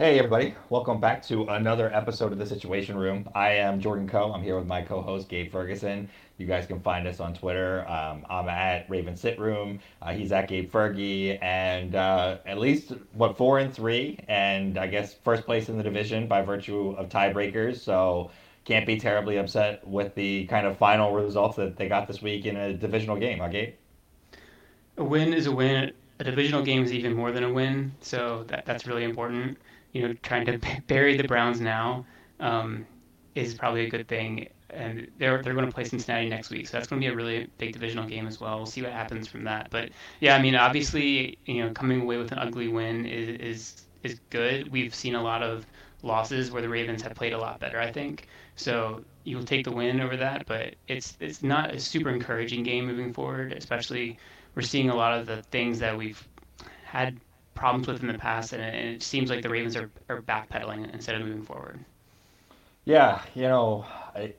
Hey everybody, welcome back to another episode of the Situation Room. I am Jordan Coe. I'm here with my co-host Gabe Ferguson. You guys can find us on Twitter. Um, I'm at Raven Sit Room. Uh, he's at Gabe Fergie, and uh, at least what four and three, and I guess first place in the division by virtue of tiebreakers. So can't be terribly upset with the kind of final results that they got this week in a divisional game. Huh, Gabe? A win is a win. A divisional game is even more than a win, so that that's really important you know, trying to bury the Browns now um, is probably a good thing. And they're they're going to play Cincinnati next week, so that's going to be a really big divisional game as well. We'll see what happens from that. But yeah, I mean, obviously, you know, coming away with an ugly win is is is good. We've seen a lot of losses where the Ravens have played a lot better, I think. So you'll take the win over that, but it's it's not a super encouraging game moving forward. Especially, we're seeing a lot of the things that we've had problems with in the past, and it, and it seems like the Ravens are, are backpedaling instead of moving forward. Yeah, you know, I,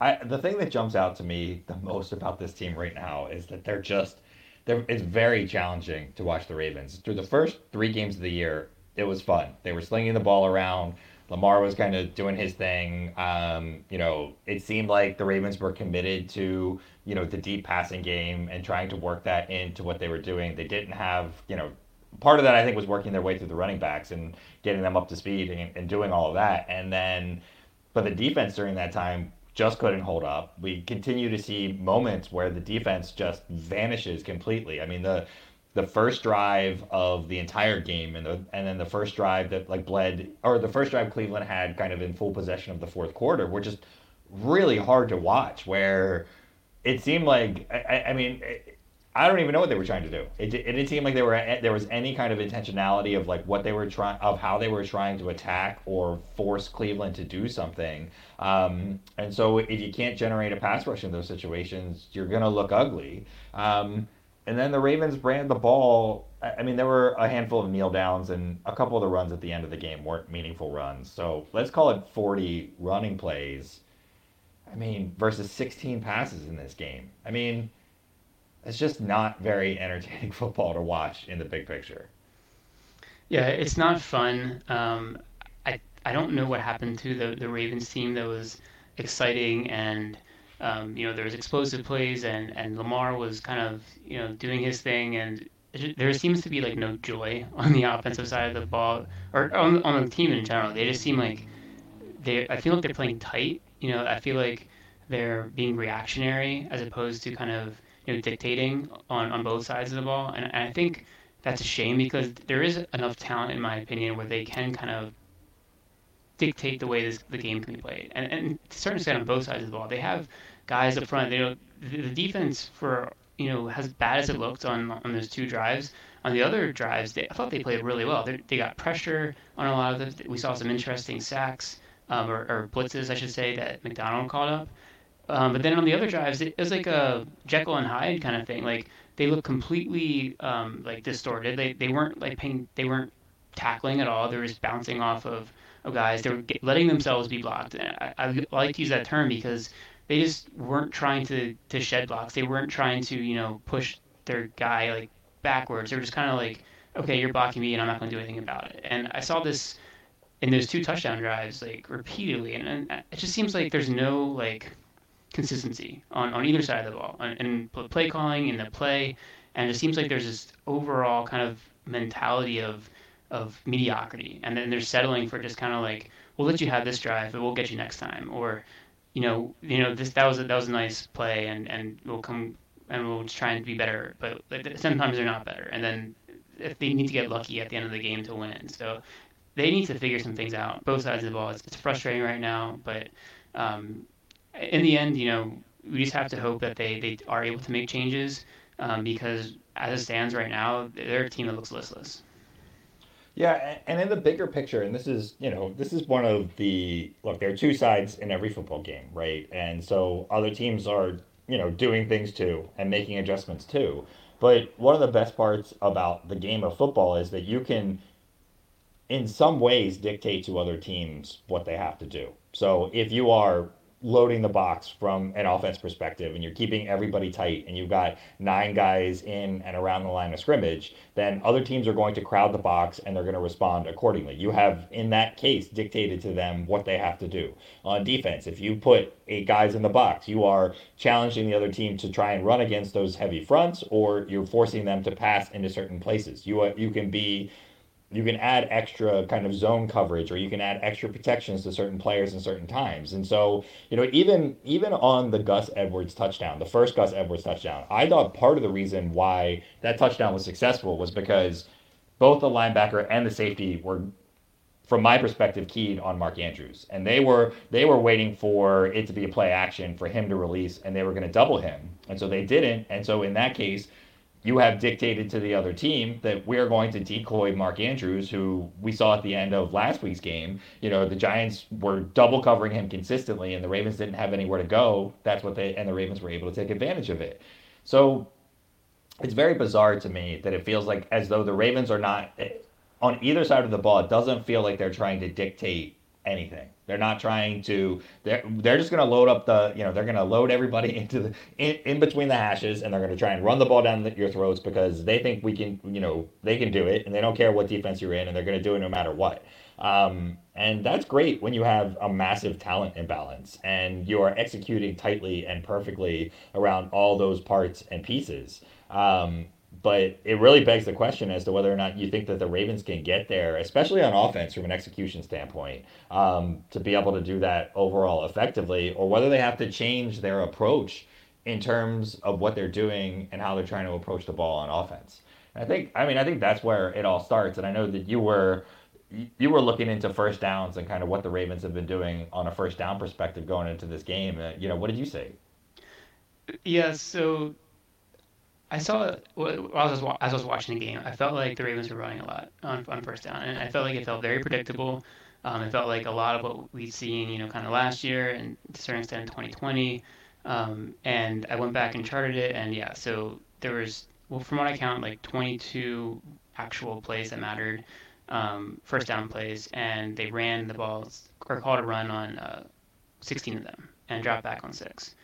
I, the thing that jumps out to me the most about this team right now is that they're just they're, it's very challenging to watch the Ravens. Through the first three games of the year, it was fun. They were slinging the ball around. Lamar was kind of doing his thing. Um, you know, it seemed like the Ravens were committed to you know the deep passing game and trying to work that into what they were doing. They didn't have you know part of that I think was working their way through the running backs and getting them up to speed and, and doing all of that. And then, but the defense during that time just couldn't hold up. We continue to see moments where the defense just vanishes completely. I mean, the the first drive of the entire game and the and then the first drive that like bled or the first drive Cleveland had kind of in full possession of the fourth quarter were just really hard to watch where it seemed like I, I mean it, I don't even know what they were trying to do. It, it didn't seem like they were there was any kind of intentionality of like what they were trying of how they were trying to attack or force Cleveland to do something. Um, and so if you can't generate a pass rush in those situations, you're gonna look ugly. Um, and then the Ravens ran the ball. I mean, there were a handful of kneel downs and a couple of the runs at the end of the game weren't meaningful runs. So let's call it 40 running plays. I mean, versus 16 passes in this game. I mean it's just not very entertaining football to watch in the big picture. Yeah, it's not fun. Um, I I don't know what happened to the the Ravens team that was exciting and um, you know there was explosive plays and and Lamar was kind of you know doing his thing and there seems to be like no joy on the offensive side of the ball or on on the team in general. They just seem like they I feel like they're playing tight. You know, I feel like they're being reactionary as opposed to kind of you know, dictating on, on both sides of the ball. And, and I think that's a shame because there is enough talent, in my opinion, where they can kind of dictate the way this, the game can be played. And, and to a certain extent, on both sides of the ball, they have guys up front. They don't, the, defense for you know as bad as it looked on on those two drives. On the other drives, they, I thought they played really well. They, they got pressure on a lot of the. We saw some interesting sacks um, or, or blitzes, I should say, that Macdonald called up. Um, but then on the other drives, it was like a Jekyll and Hyde kind of thing. Like they look completely um, like distorted. They they weren't like paying, they weren't tackling at all. They were just bouncing off of, of guys. They were get, letting themselves be blocked. And I, I like to use that term because they just weren't trying to to shed blocks. They weren't trying to you know push their guy like backwards. They were just kind of like, okay, you're blocking me, and I'm not going to do anything about it. And I saw this in those two touchdown drives like repeatedly, and, and it just seems like there's no like consistency on, on either side of the ball, and play calling, in the play, and it seems like there's this overall kind of mentality of of mediocrity, and then they're settling for just kind of like, we'll let you have this drive, but we'll get you next time, or you know, you know, this that was a, that was a nice play, and and we'll come and we'll try and be better, but sometimes they're not better, and then if they need to get lucky at the end of the game to win, so they need to figure some things out, both sides of the ball. It's, it's frustrating right now, but um, in the end, you know, we just have to hope that they, they are able to make changes um, because as it stands right now, they're a team that looks listless. Yeah, and in the bigger picture, and this is, you know, this is one of the look, there are two sides in every football game, right? And so other teams are, you know, doing things too and making adjustments too. But one of the best parts about the game of football is that you can in some ways dictate to other teams what they have to do. So if you are loading the box from an offense perspective and you're keeping everybody tight and you've got nine guys in and around the line of scrimmage, then other teams are going to crowd the box and they're going to respond accordingly. You have, in that case, dictated to them what they have to do. On defense, if you put eight guys in the box, you are challenging the other team to try and run against those heavy fronts or you're forcing them to pass into certain places. You, uh, you can be you can add extra kind of zone coverage or you can add extra protections to certain players in certain times. And so, you know, even even on the Gus Edwards touchdown, the first Gus Edwards touchdown, I thought part of the reason why that touchdown was successful was because both the linebacker and the safety were from my perspective keyed on Mark Andrews. And they were they were waiting for it to be a play action for him to release and they were going to double him. And so they didn't. And so in that case, you have dictated to the other team that we're going to decoy Mark Andrews, who we saw at the end of last week's game. You know, the Giants were double covering him consistently, and the Ravens didn't have anywhere to go. That's what they and the Ravens were able to take advantage of it. So it's very bizarre to me that it feels like as though the Ravens are not on either side of the ball. It doesn't feel like they're trying to dictate anything. They're not trying to. They're they're just going to load up the. You know, they're going to load everybody into the in, in between the hashes, and they're going to try and run the ball down the, your throats because they think we can. You know, they can do it, and they don't care what defense you're in, and they're going to do it no matter what. Um, and that's great when you have a massive talent imbalance and you are executing tightly and perfectly around all those parts and pieces. Um, but it really begs the question as to whether or not you think that the Ravens can get there, especially on offense from an execution standpoint, um, to be able to do that overall effectively, or whether they have to change their approach in terms of what they're doing and how they're trying to approach the ball on offense. And I think, I mean, I think that's where it all starts. And I know that you were you were looking into first downs and kind of what the Ravens have been doing on a first down perspective going into this game. Uh, you know, what did you say? Yeah, so I saw while I was as I was watching the game, I felt like the Ravens were running a lot on, on first down, and I felt like it felt very predictable. Um, it felt like a lot of what we'd seen, you know, kind of last year and to a certain extent in 2020. Um, and I went back and charted it, and yeah, so there was, well, from what I count, like 22 actual plays that mattered, um, first down plays, and they ran the balls or called a run on uh, 16 of them and dropped back on six.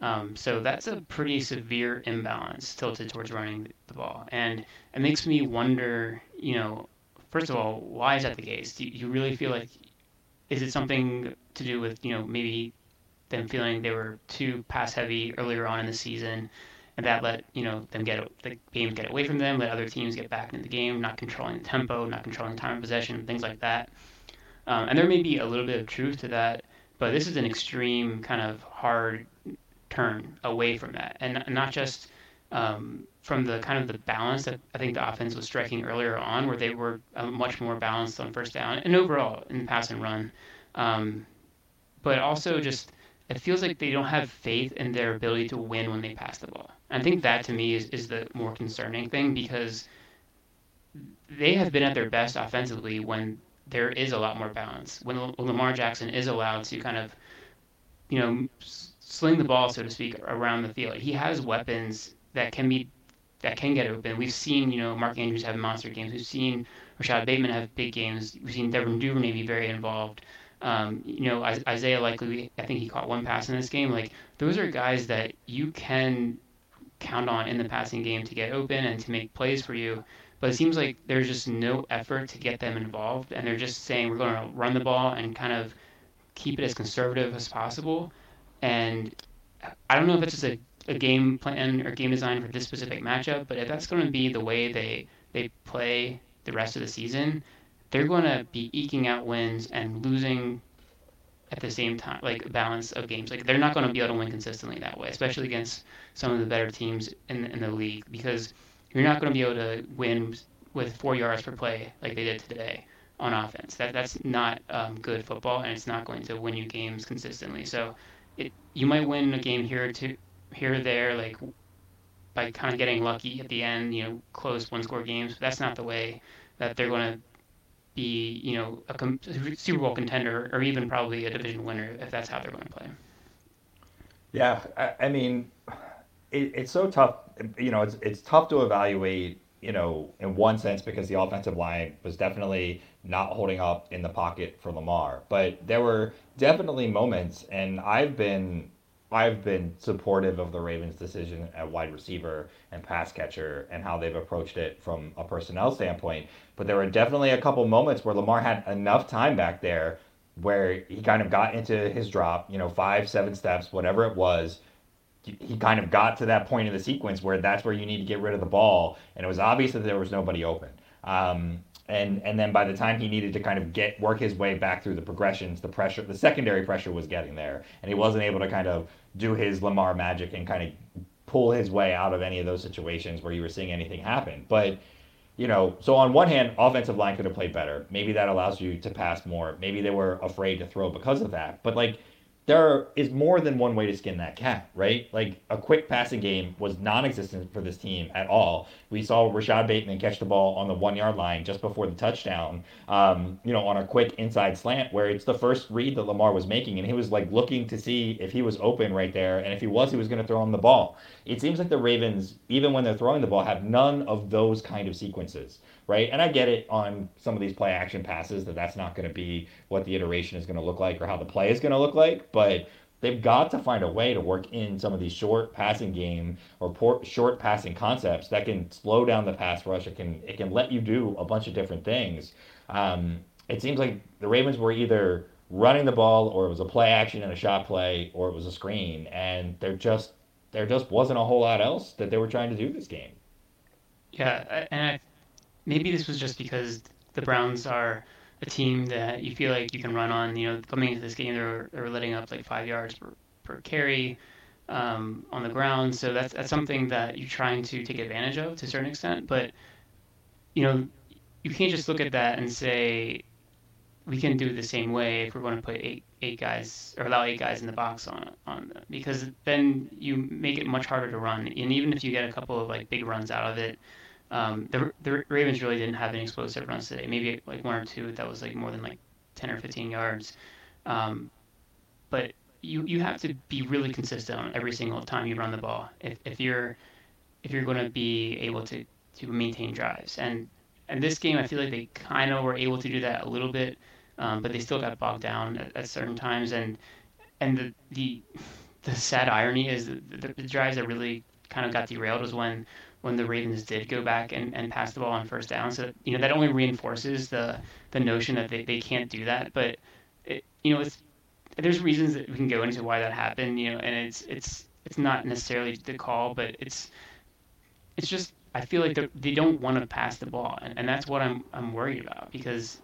Um, so that's a pretty severe imbalance tilted towards running the ball. And it makes me wonder, you know, first of all, why is that the case? Do you really feel like, is it something to do with, you know, maybe them feeling they were too pass heavy earlier on in the season and that let, you know, them get the game get away from them, let other teams get back into the game, not controlling the tempo, not controlling time of possession, things like that. Um, and there may be a little bit of truth to that, but this is an extreme kind of hard turn away from that, and not just um, from the kind of the balance that I think the offense was striking earlier on, where they were uh, much more balanced on first down and overall in pass and run, um, but also just it feels like they don't have faith in their ability to win when they pass the ball. I think that to me is, is the more concerning thing because they have been at their best offensively when there is a lot more balance. When Lamar Jackson is allowed to kind of, you know, sling the ball, so to speak, around the field. He has weapons that can be that can get open. We've seen, you know, Mark Andrews have monster games. We've seen Rashod Bateman have big games. We've seen Devin Duvernay be very involved. Um, you know, Isaiah Likely, I think he caught one pass in this game. Like those are guys that you can count on in the passing game to get open and to make plays for you. But it seems like there's just no effort to get them involved, and they're just saying we're going to run the ball and kind of keep it as conservative as possible. And I don't know if it's just a, a game plan or game design for this specific matchup, but if that's going to be the way they they play the rest of the season, they're going to be eking out wins and losing at the same time, like balance of games. Like they're not going to be able to win consistently that way, especially against some of the better teams in in the league, because you're not going to be able to win with four yards per play like they did today on offense. That that's not um, good football, and it's not going to win you games consistently. So, you might win a game here two, here or there, like by kind of getting lucky at the end, you know, close one score games. But that's not the way that they're going to be, you know, a com- Super Bowl contender or even probably a division winner if that's how they're going to play. Yeah, I, I mean, it, it's so tough. You know, it's it's tough to evaluate. You know, in one sense, because the offensive line was definitely not holding up in the pocket for Lamar, but there were definitely moments, and I've been I've been supportive of the Ravens' decision at wide receiver and pass catcher and how they've approached it from a personnel standpoint. But there were definitely a couple moments where Lamar had enough time back there where he kind of got into his drop, you know, five, seven steps, whatever it was. He kind of got to that point in the sequence where that's where you need to get rid of the ball. And it was obvious that there was nobody open. Um, and and then by the time he needed to kind of get work his way back through the progressions, the pressure, the secondary pressure was getting there, and he wasn't able to kind of do his Lamar magic and kind of pull his way out of any of those situations where you were seeing anything happen. But you know, so on one hand, offensive line could have played better. Maybe that allows you to pass more. Maybe they were afraid to throw because of that. But like there is more than one way to skin that cat, right? Like a quick passing game was non-existent for this team at all. We saw Rashod Bateman catch the ball on the one yard line just before the touchdown, um, you know, on a quick inside slant where it's the first read that Lamar was making, and he was like looking to see if he was open right there, and if he was, he was going to throw him the ball. It seems like the Ravens, even when they're throwing the ball, have none of those kind of sequences right? And I get it on some of these play action passes that that's not going to be what the iteration is going to look like or how the play is going to look like, but they've got to find a way to work in some of these short passing game or port, short passing concepts that can slow down the pass rush. It can it can let you do a bunch of different things. Um, it seems like the Ravens were either running the ball or it was a play action and a shot play or it was a screen, and there just there just wasn't a whole lot else that they were trying to do this game. Yeah, and I maybe this was just because the Browns are a team that you feel like you can run on. You know, coming into this game, they were, they were letting up like five yards per, per carry um, on the ground. So that's that's something that you're trying to take advantage of to a certain extent. But you know, you can't just look at that and say we can do it the same way if we're going to put eight eight guys or allow eight guys in the box on on them because then you make it much harder to run. And even if you get a couple of like big runs out of it, um, the the Ravens really didn't have any explosive runs today. Maybe like one or two that was like more than like 10 or 15 yards. Um, but you you have to be really consistent on every single time you run the ball. If if you're if you're going to be able to to maintain drives and and this game I feel like they kind of were able to do that a little bit, um, but they still got bogged down at, at, certain times and and the the the sad irony is the, the drives that really kind of got derailed was when when the Ravens did go back and, and pass the ball on first down. So you know that only reinforces the the notion that they, they can't do that. But it, you know, it's there's reasons that we can go into why that happened. You know, and it's it's it's not necessarily the call, but it's it's just I feel like they don't want to pass the ball, and, and that's what I'm I'm worried about because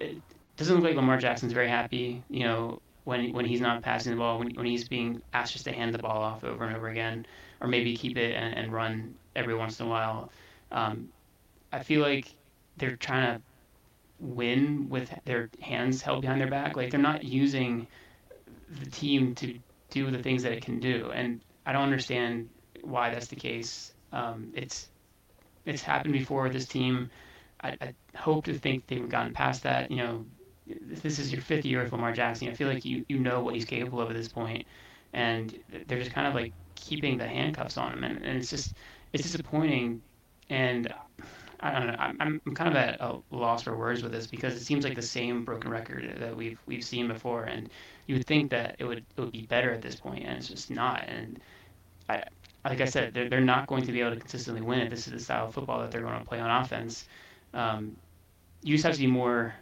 it doesn't look like Lamar Jackson's very happy. You know, when when he's not passing the ball, when when he's being asked just to hand the ball off over and over again, or maybe keep it and, and run every once in a while. Um, I feel like they're trying to win with their hands held behind their back. Like they're not using the team to do the things that it can do, and I don't understand why that's the case. Um, it's it's happened before with this team. I, I hope to think they've gotten past that. You know, this is your fifth year with Lamar Jackson. I feel like you you know what he's capable of at this point, and they're just kind of like keeping the handcuffs on him, and, and it's just it's disappointing, and I don't know. I'm, I'm kind of at a loss for words with this because it seems like the same broken record that we've we've seen before, and you would think that it would it would be better at this point, and it's just not. And I, like I said, they're they're not going to be able to consistently win it. This is the style of football that they're going to play on offense. Um, you just have to be more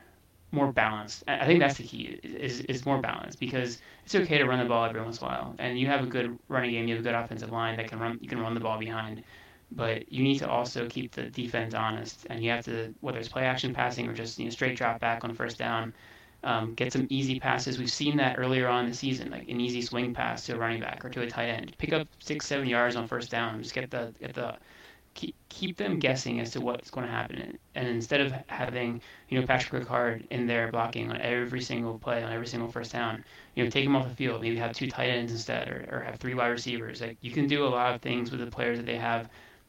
more balanced. I think that's the key is is more balanced because it's okay to run the ball every once in a while, and you have a good running game, you have a good offensive line that can run. You can run the ball behind, but you need to also keep the defense honest, and you have to whether it's play action passing or just you know straight drop back on first down. Um, get some easy passes. We've seen that earlier on in the season, like an easy swing pass to a running back or to a tight end. Pick up six, seven yards on first down. Just get the get the keep, keep them guessing as to what's going to happen. And instead of having, you know, Patrick Ricard in there blocking on every single play, on every single first down, you know, take him off the field. Maybe have two tight ends instead or, or have three wide receivers. Like you can do a lot of things with the players that they have.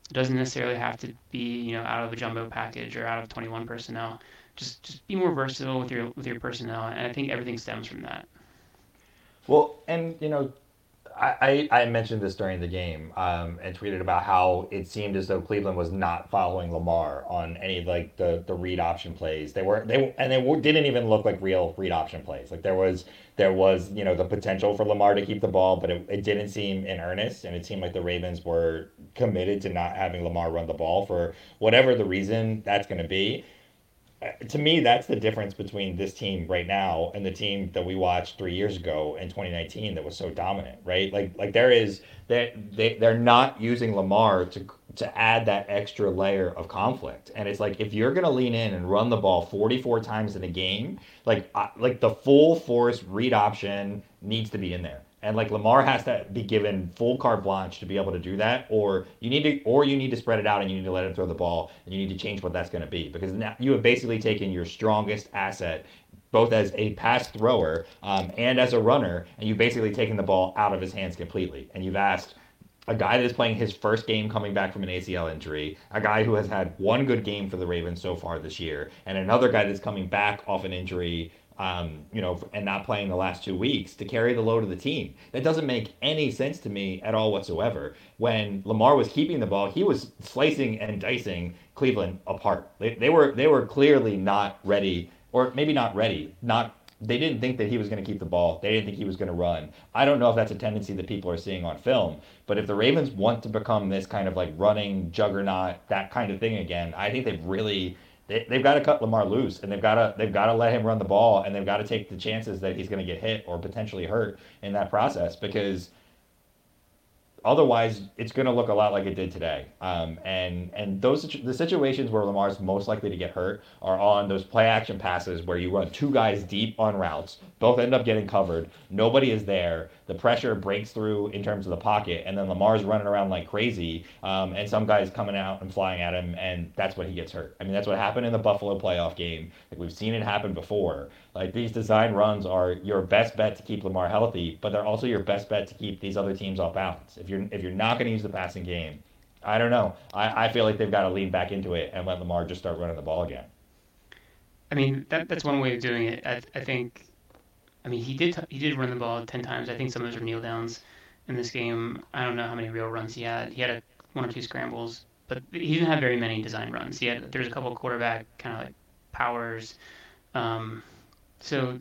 It doesn't necessarily have to be, you know, out of a jumbo package or out of 21 personnel. Just just be more versatile with your with your personnel, and I think everything stems from that. Well, and you know, I, I mentioned this during the game um, and tweeted about how it seemed as though Cleveland was not following Lamar on any like the, the read option plays. They were they and they didn't even look like real read option plays. Like there was there was you know the potential for Lamar to keep the ball, but it, it didn't seem in earnest, and it seemed like the Ravens were committed to not having Lamar run the ball for whatever the reason that's going to be to me, that's the difference between this team right now and the team that we watched three years ago in 2019 that was so dominant, right? Like, like there is they they they're not using Lamar to to add that extra layer of conflict, and it's like if you're gonna lean in and run the ball 44 times in a game, like like the full force read option needs to be in there and like Lamar has to be given full carte blanche to be able to do that, or you need to, or you need to spread it out and you need to let him throw the ball, and you need to change what that's going to be. Because now you have basically taken your strongest asset, both as a pass thrower um, and as a runner, and you've basically taken the ball out of his hands completely, and you've asked a guy that is playing his first game coming back from an ACL injury, a guy who has had one good game for the Ravens so far this year, and another guy that's coming back off an injury um, you know, and not playing the last two weeks to carry the load of the team. That doesn't make any sense to me at all whatsoever. When Lamar was keeping the ball, he was slicing and dicing Cleveland apart. They, they were they were clearly not ready, or maybe not ready. Not they didn't think that he was going to keep the ball. They didn't think he was going to run. I don't know if that's a tendency that people are seeing on film, but if the Ravens want to become this kind of like running juggernaut, that kind of thing again, I think they've really they, they've got to cut Lamar loose and they've got to they've got to let him run the ball and they've got to take the chances that he's going to get hit or potentially hurt in that process because Otherwise, it's going to look a lot like it did today. Um, and and those the situations where Lamar's most likely to get hurt are on those play action passes where you run two guys deep on routes, both end up getting covered, nobody is there, the pressure breaks through in terms of the pocket, and then Lamar's running around like crazy, um, and some guys coming out and flying at him, and that's what he gets hurt. I mean, that's what happened in the Buffalo playoff game. Like we've seen it happen before. Like these design runs are your best bet to keep Lamar healthy, but they're also your best bet to keep these other teams off balance. If you're if you're not going to use the passing game, I don't know. I, I feel like they've got to lean back into it and let Lamar just start running the ball again. I mean, that, that's one way of doing it. I, I think. I mean, he did he did run the ball ten times. I think some of those were kneel downs in this game. I don't know how many real runs he had. He had a, one or two scrambles, but he didn't have very many design runs. He had there's a couple quarterback kind of like powers. Um, so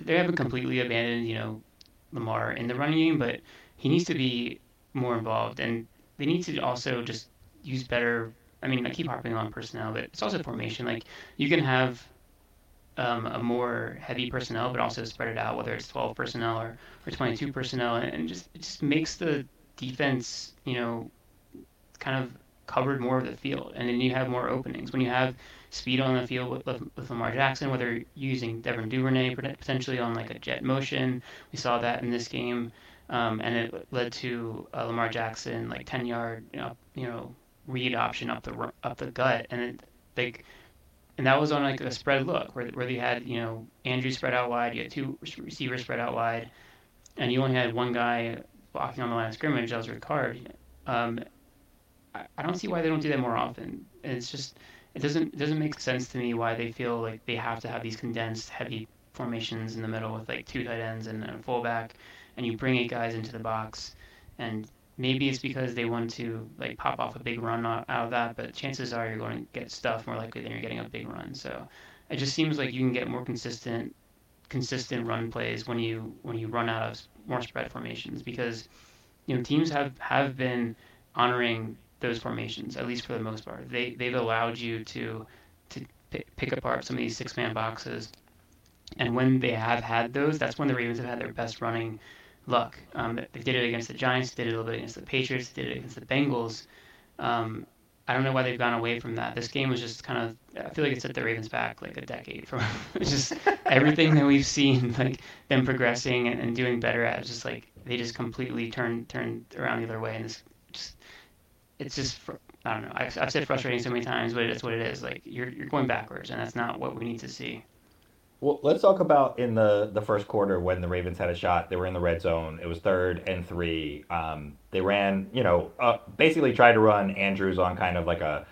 they haven't completely abandoned, you know, Lamar in the running game, but he needs to be more involved, and they need to also just use better. I mean, I keep harping on personnel, but it's also formation. Like you can have um, a more heavy personnel, but also spread it out, whether it's 12 personnel or, or 22 personnel, and just it just makes the defense, you know, kind of covered more of the field, and then you have more openings. When you have speed on the field with, with, with Lamar Jackson, whether using Devin Duvernay potentially on like a jet motion. We saw that in this game, um, and it led to uh, Lamar Jackson like 10 yard, you know, you know, read option up the up the gut, and it, like, and that was on like a spread look where where they had you know Andrew spread out wide, you had two receivers spread out wide, and you only had one guy blocking on the line of scrimmage. That was Ricard. Um, I, I don't see why they don't do that more often. And it's just it doesn't it doesn't make sense to me why they feel like they have to have these condensed heavy formations in the middle with like two tight ends and, a fullback, and you bring eight guys into the box, and maybe it's because they want to like pop off a big run out of that, but chances are you're going to get stuff more likely than you're getting a big run. So it just seems like you can get more consistent consistent run plays when you when you run out of more spread formations because you know teams have have been honoring those formations, at least for the most part. They they've allowed you to to pick, pick apart some of these six man boxes, and when they have had those, that's when the Ravens have had their best running luck. Um, they did it against the Giants, did it a little bit against the Patriots, did it against the Bengals. Um, I don't know why they've gone away from that. This game was just kind of. I feel like it set the Ravens back like a decade from just everything that we've seen, like them progressing and, and doing better at. Just like they just completely turned turned around the other way, and this just it's just I don't know. I've, I've said frustrating so many times, but it's what it is. Like you're you're going backwards, and that's not what we need to see. Well, let's talk about in the the first quarter when the Ravens had a shot. They were in the red zone. It was third and three. Um, they ran, you know, uh, basically tried to run Andrews on kind of like a,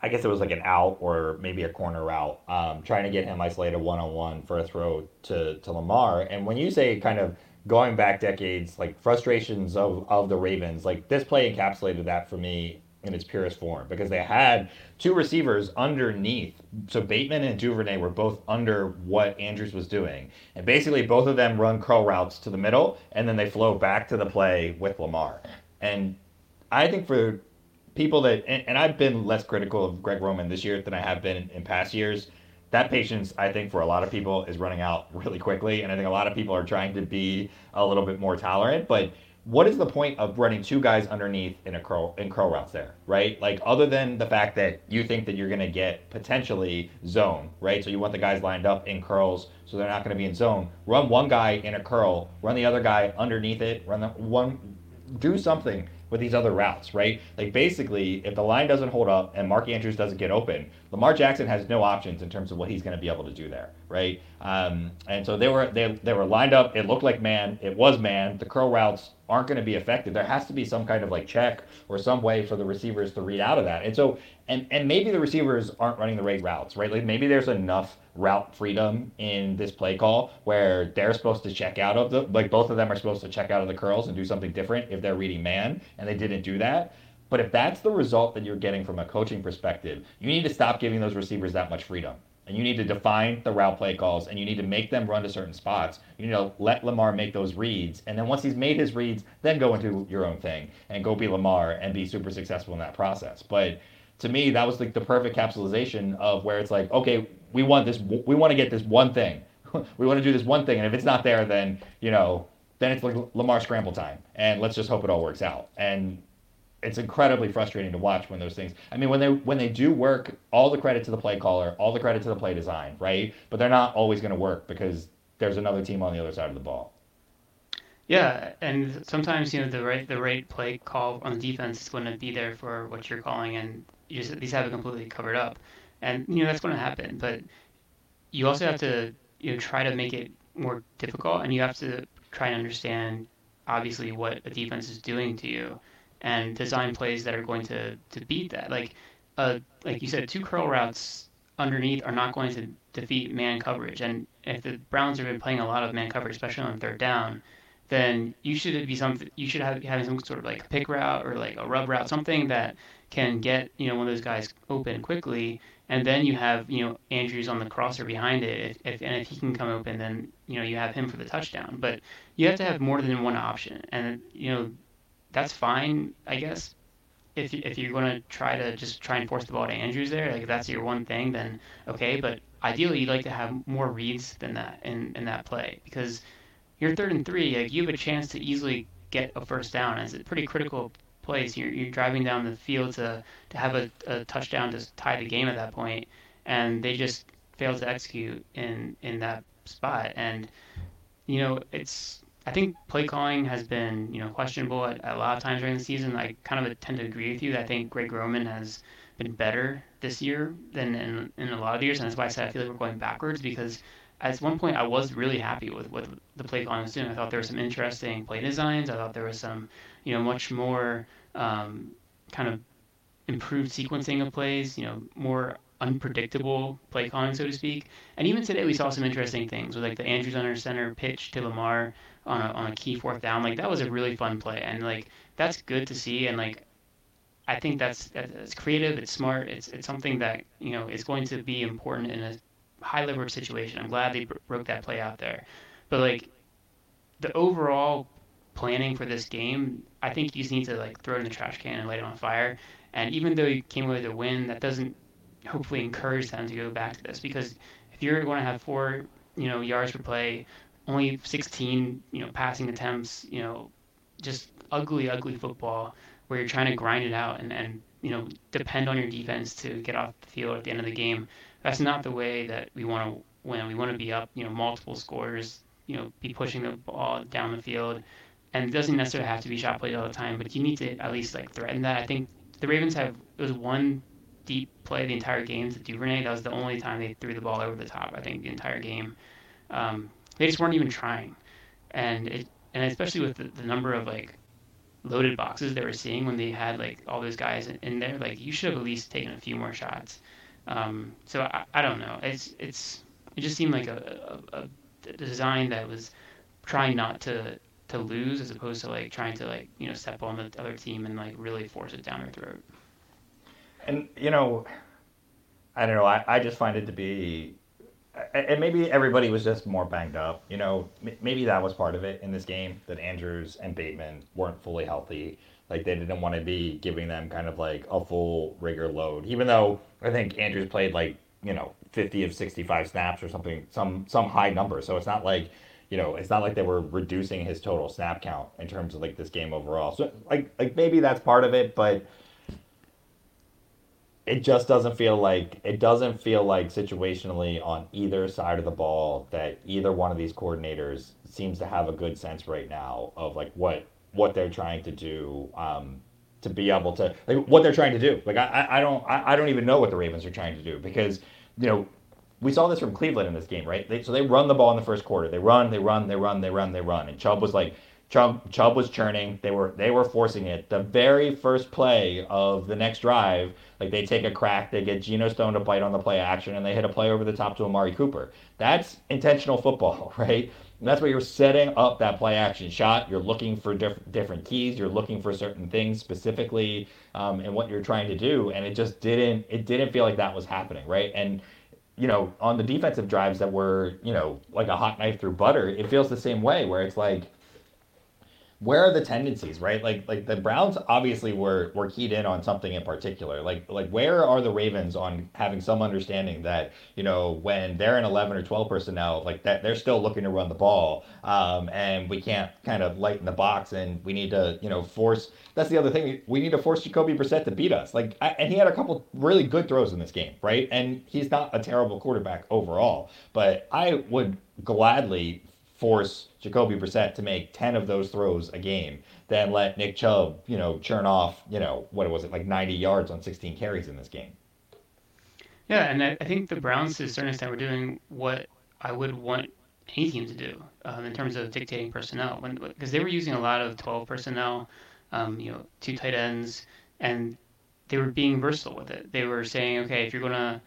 I guess it was like an out or maybe a corner route, um, trying to get him isolated one on one for a throw to to Lamar. And when you say kind of going back decades, like frustrations of of the Ravens, like this play encapsulated that for me in its purest form because they had two receivers underneath. So Bateman and Duvernay were both under what Andrews was doing. And basically, both of them run curl routes to the middle and then they flow back to the play with Lamar. And I think for people that, and, and I've been less critical of Greg Roman this year than I have been in, in past years. That patience, I think, for a lot of people is running out really quickly. And I think a lot of people are trying to be a little bit more tolerant. But what is the point of running two guys underneath in a curl in curl routes there, right? Like other than the fact that you think that you're gonna get potentially zone, right? So you want the guys lined up in curls, so they're not gonna be in zone. Run one guy in a curl, run the other guy underneath it, run the one, do something with these other routes, right? Like basically, if the line doesn't hold up and Mark Andrews doesn't get open, Lamar Jackson has no options in terms of what he's going to be able to do there, right? Um, and so they were they, they were lined up. It looked like man. It was man. The curl routes aren't going to be effective. There has to be some kind of like check or some way for the receivers to read out of that. And so and and maybe the receivers aren't running the right routes, right? Like maybe there's enough route freedom in this play call where they're supposed to check out of the like both of them are supposed to check out of the curls and do something different if they're reading man and they didn't do that. But if that's the result that you're getting from a coaching perspective, you need to stop giving those receivers that much freedom. And you need to define the route play calls and you need to make them run to certain spots. You need to let Lamar make those reads. And then once he's made his reads, then go into your own thing and go be Lamar and be super successful in that process. But to me, that was like the perfect capitalization of where it's like, okay, we want this, we want to get this one thing. we want to do this one thing, and if it's not there, then you know, then it's like Lamar scramble time, and let's just hope it all works out. And it's incredibly frustrating to watch when those things. I mean, when they when they do work, all the credit to the play caller, all the credit to the play design, right? But they're not always going to work because there's another team on the other side of the ball. Yeah, and sometimes you know the right the right play call on the defense is going to be there for what you're calling, and you just these have it completely covered up, and you know that's going to happen. But you also have to you know try to make it more difficult, and you have to try and understand obviously what a defense is doing to you, and design plays that are going to to beat that. Like uh like you said, two curl routes underneath are not going to defeat man coverage, and if the Browns have been playing a lot of man coverage, especially on third down then you should be something you should have having some sort of like pick route or like a rub route, something that can get you know one of those guys open quickly, and then you have you know Andrews on the crosser behind it. If, if and if he can come open, then you know you have him for the touchdown. But you have to have more than one option, and you know that's fine, I guess. If if you're going to try to just try and force the ball to Andrews there, like if that's your one thing, then okay. But ideally, you'd like to have more reads than that in in that play because you're third and three. Like you have a chance to easily get a first down. It's a pretty critical place. You're, you're driving down the field to, to have a, a touchdown to tie the game at that point, and they just failed to execute in in that spot. And you know, it's I think play calling has been you know questionable at, at a lot of times during the season. I kind of tend to agree with you. I think Greg Roman has been better this year than in, in a lot of years, and that's why I said I feel like we're going backwards because at one point I was really happy with what the play calling was doing. I thought there were some interesting play designs. I thought there was some, you know, much more um, kind of improved sequencing of plays. You know, more unpredictable play calling, so to speak. And even today we saw some interesting things with like the Andrews under center pitch to Lamar on a on a key fourth down. Like that was a really fun play, and like that's good to see. And like I think that's that's creative. It's smart. It's it's something that you know is going to be important in a high leverage situation. I'm glad they broke that play out there. But like the overall planning for this game, I think you just need to like throw it in the trash can and light it on fire. And even though you came away with a win, that doesn't hopefully encourage them to go back to this because if you're going to have four, you know, yards per play, only 16, you know, passing attempts, you know, just ugly, ugly football where you're trying to grind it out and, and you know, depend on your defense to get off the field at the end of the game. That's not the way that we want to win. We want to be up, you know, multiple scores, you know, be pushing the ball down the field. And it doesn't necessarily have to be shot plays all the time, but you need to at least like threaten that. I think the Ravens have it was one deep play the entire game to Duvernay. That was the only time they threw the ball over the top. I think the entire game. Um, they just weren't even trying, and it and especially with the, the number of like loaded boxes they were seeing when they had like all those guys in there, like you should have at least taken a few more shots. Um, so I, I don't know. It's it's it just seemed like a, a, a design that was trying not to to lose as opposed to like trying to like you know step on the other team and like really force it down their throat. And you know, I don't know. I, I just find it to be, and maybe everybody was just more banged up. You know, maybe that was part of it in this game that Andrews and Bateman weren't fully healthy. Like they didn't want to be giving them kind of like a full rigor load, even though I think Andrews played like you know 50 of 65 snaps or something, some some high number. So it's not like you know, it's not like they were reducing his total snap count in terms of like this game overall. So like like maybe that's part of it, but it just doesn't feel like it doesn't feel like situationally on either side of the ball that either one of these coordinators seems to have a good sense right now of like what what they're trying to do um, to be able to like what they're trying to do. Like I, I don't I, I don't even know what the Ravens are trying to do because you know we saw this from Cleveland in this game, right? They, so they run the ball in the first quarter. They run, they run, they run, they run, they run, and Chubb was like Chubb, Chubb was churning. They were they were forcing it. The very first play of the next drive, like they take a crack, they get Geno Stone to bite on the play action, and they hit a play over the top to Amari Cooper. That's intentional football, right? And that's where you're setting up that play action shot. You're looking for diff- different keys. You're looking for certain things specifically, um, and what you're trying to do. And it just didn't. It didn't feel like that was happening, right? And you know, on the defensive drives that were, you know, like a hot knife through butter, it feels the same way where it's like where are the tendencies, right? Like like the Browns obviously were were keyed in on something in particular. Like like where are the Ravens on having some understanding that you know when they're in eleven or twelve personnel, like that they're still looking to run the ball, um, and we can't kind of lighten the box, and we need to you know force. That's the other thing. We need to force Jacoby Brissett to beat us. Like I, and he had a couple really good throws in this game, right? And he's not a terrible quarterback overall, but I would gladly force Jacoby Brissett to make 10 of those throws a game than let Nick Chubb, you know, churn off, you know, what was it, like 90 yards on 16 carries in this game. Yeah, and I, I think the Browns, to a certain extent, were doing what I would want any team to do um, in terms of dictating personnel. Because they were using a lot of 12 personnel, um, you know, two tight ends, and they were being versatile with it. They were saying, okay, if you're going to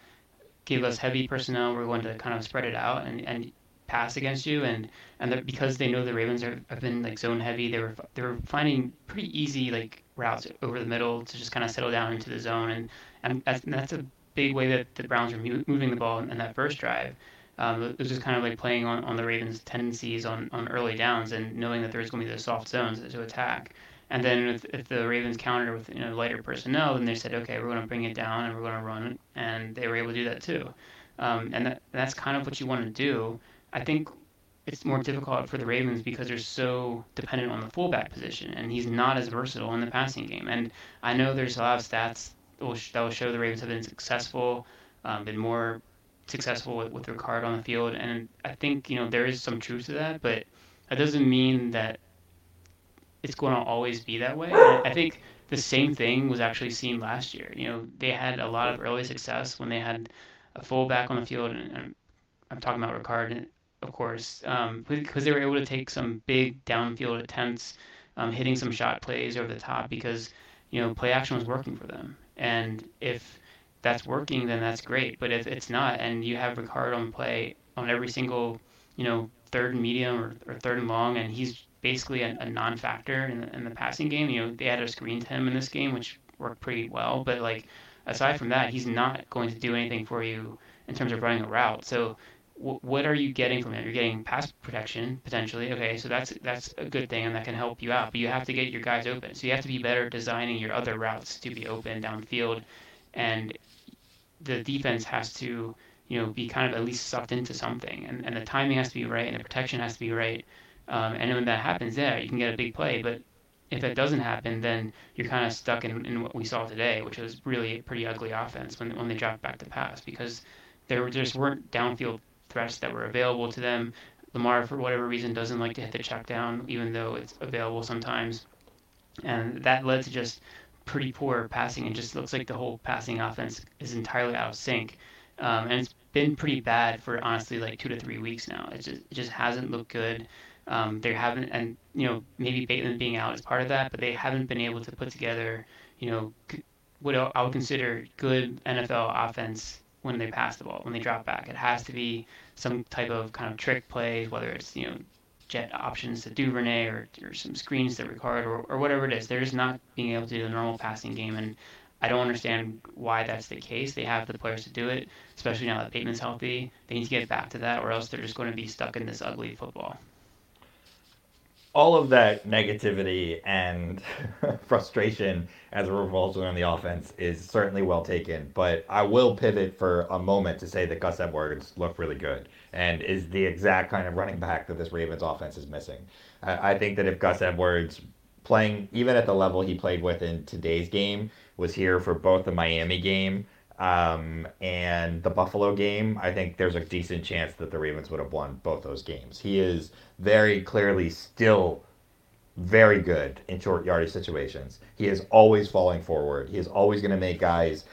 give us heavy personnel, we're going to kind of spread it out and, and pass against you, and and because they know the Ravens are, have been like zone heavy, they were they were finding pretty easy like routes over the middle to just kind of settle down into the zone, and and that's, and that's a big way that the Browns were moving the ball in, in that first drive. Um, it was just kind of like playing on, on the Ravens' tendencies on, on early downs and knowing that there's going to be the soft zones to attack. And then if, if the Ravens countered with you know lighter personnel, then they said, okay, we're going to bring it down and we're going to run, and they were able to do that too. Um, and that, that's kind of what you want to do. I think it's more difficult for the Ravens because they're so dependent on the fullback position, and he's not as versatile in the passing game. And I know there's a lot of stats that will, that will show the Ravens have been successful, um, been more successful with, with Ricard on the field, and I think you know there is some truth to that, but that doesn't mean that it's going to always be that way. I think the same thing was actually seen last year. You know, they had a lot of early success when they had a fullback on the field, and, and I'm talking about Ricard of course, um, because they were able to take some big downfield attempts, um, hitting some shot plays over the top because you know play action was working for them. And if that's working, then that's great. But if it's not, and you have Ricard on play on every single you know third and medium or, or third and long, and he's basically a, a non-factor in the, in the passing game. You know they had a screen to him in this game, which worked pretty well. But like aside from that, he's not going to do anything for you in terms of running a route. So what are you getting from it? You're getting pass protection potentially. Okay, so that's that's a good thing, and that can help you out. But you have to get your guys open. So you have to be better designing your other routes to be open downfield, and the defense has to you know be kind of at least sucked into something, and and the timing has to be right, and the protection has to be right. Um, and when that happens, there you can get a big play. But if that doesn't happen, then you're kind of stuck in, in what we saw today, which was really a pretty ugly offense when when they dropped back to pass because there just weren't downfield threats that were available to them. Lamar, for whatever reason, doesn't like to hit the check down, even though it's available sometimes. And that led to just pretty poor passing. It just looks like the whole passing offense is entirely out of sync. Um, and it's been pretty bad for honestly like two to three weeks now. It just, it just hasn't looked good. Um, they haven't, and you know, maybe Bateman being out is part of that, but they haven't been able to put together, you know, what I would consider good NFL offense when they pass the ball, when they drop back. It has to be some type of kind of trick plays, whether it's you know jet options to Duvernay or, or some screens to Ricard or, or whatever it is. They're just not being able to do the normal passing game, and I don't understand why that's the case. They have the players to do it, especially now that Bateman's healthy. They need to get back to that, or else they're just going to be stuck in this ugly football all of that negativity and frustration as a revolver on the offense is certainly well taken. But I will pivot for a moment to say that Gus Edwards looked really good and is the exact kind of running back that this Ravens offense is missing. I, I think that if Gus Edwards playing even at the level he played with in today's game was here for both the Miami game um, and the Buffalo game, I think there's a decent chance that the Ravens would have won both those games. He is very clearly still very good in short yardage situations. He is always falling forward. He is always going to make guys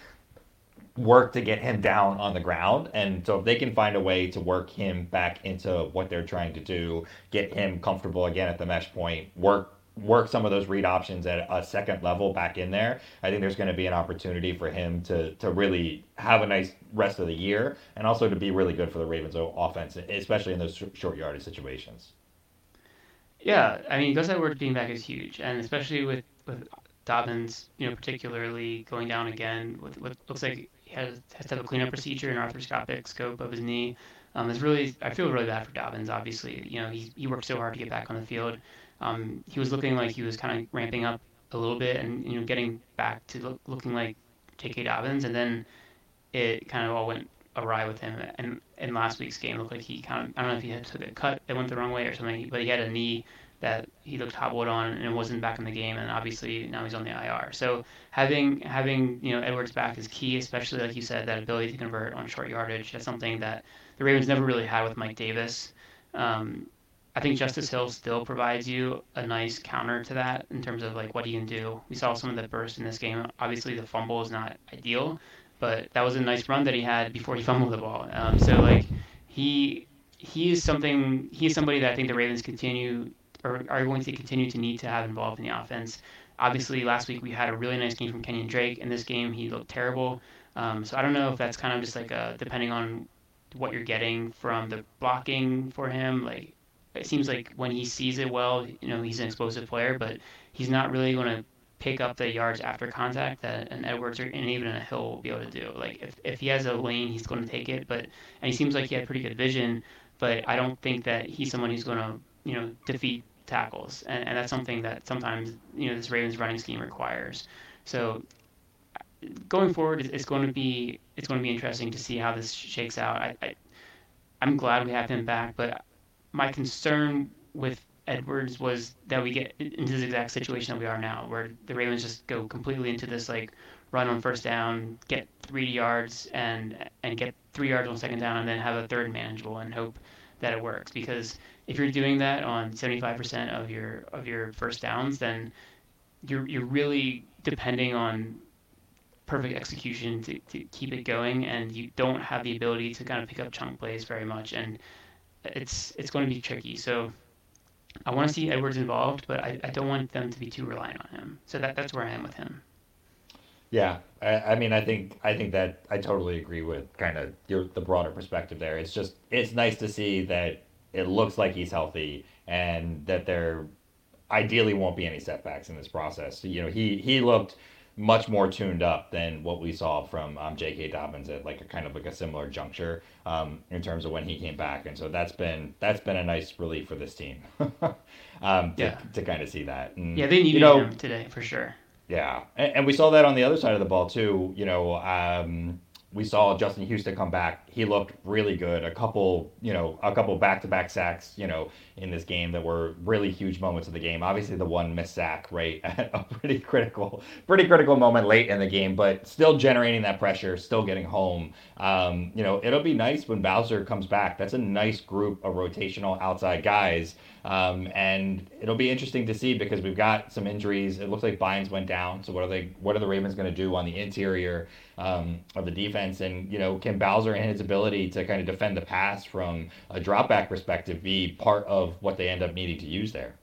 work to get him down on the ground. And so if they can find a way to work him back into what they're trying to do, get him comfortable again at the mesh point, work work some of those read options at a second level back in there, I think there's going to be an opportunity for him to to really have a nice rest of the year and also to be really good for the Ravens offense, especially in those short yardage situations. Yeah, I mean, Gus Edwards being back is huge, and especially with with Dobbins, you know, particularly going down again with what looks like he has, has to have a cleanup procedure and arthroscopic scope of his knee. Um, it's really, I feel really bad for Dobbins. Obviously, you know, he he worked so hard to get back on the field. Um, he was looking like he was kind of ramping up a little bit and you know getting back to look, looking like J.K. Dobbins, and then it kind of all went awry with him. And in last week's game, looked like he kind of I don't know if he had took a cut that went the wrong way or something, but he had a knee that he looked hobbled on and wasn't back in the game, and obviously now he's on the IR. So having having you know Edwards back is key, especially like you said that ability to convert on short yardage. That's something that the Ravens never really had with Mike Davis. Um, I think Justice Hill still provides you a nice counter to that in terms of like what he can do. We saw some of the burst in this game. Obviously, the fumble is not ideal, but that was a nice run that he had before he fumbled the ball. Um, so like he he is something he is somebody that I think the Ravens continue or are going to continue to need to have involved in the offense. Obviously, last week we had a really nice game from Kenyan Drake. In this game, he looked terrible. Um, so I don't know if that's kind of just like a, depending on what you're getting from the blocking for him. Like it seems like when he sees it well, you know, he's an explosive player, but he's not really going to pick up the yards after contact that an Edwards or and even a Hill will be able to do. Like if, if he has a lane, he's going to take it. But and he seems like he had pretty good vision, but I don't think that he's someone who's going to you know defeat tackles, and, and that's something that sometimes you know this Ravens running scheme requires. So going forward, it's going to be it's going to be interesting to see how this shakes out. I, I I'm glad we have him back, but my concern with Edwards was that we get into this exact situation that we are now, where the Ravens just go completely into this like run on first down, get three yards, and and get three yards on second down, and then have a third manageable and hope that it works. Because if you're doing that on 75% of your of your first downs, then you're you're really depending on perfect execution to, to keep it going, and you don't have the ability to kind of pick up chunk plays very much. And it's it's going to be tricky. So I want to see Edwards involved, but I, I don't want them to be too reliant on him. So that that's where I am with him. Yeah, I, I mean, I think I think that I totally agree with kind of your the broader perspective there. It's just it's nice to see that it looks like he's healthy and that there ideally won't be any setbacks in this process. You know, he he looked much more tuned up than what we saw from um, J.K. Dobbins at like a kind of like a similar juncture um, in terms of when he came back, and so that's been that's been a nice relief for this team um, to, yeah. to kind of see that. And, yeah, they needed you know, him today for sure. Yeah, and, and, we saw that on the other side of the ball too. You know, um, we saw Justin Houston come back he looked really good. A couple, you know, a couple back-to-back sacks, you know, in this game that were really huge moments of the game. Obviously, the one missed sack, right, at a pretty critical, pretty critical moment late in the game, but still generating that pressure, still getting home. Um, you know, it'll be nice when Bowser comes back. That's a nice group of rotational outside guys. Um, and it'll be interesting to see because we've got some injuries. It looks like Bynes went down. So what are they? What are the Ravens going to do on the interior um, of the defense? And you know, can Bowser and his ability to kind of defend the pass from a dropback perspective be part of what they end up needing to use there?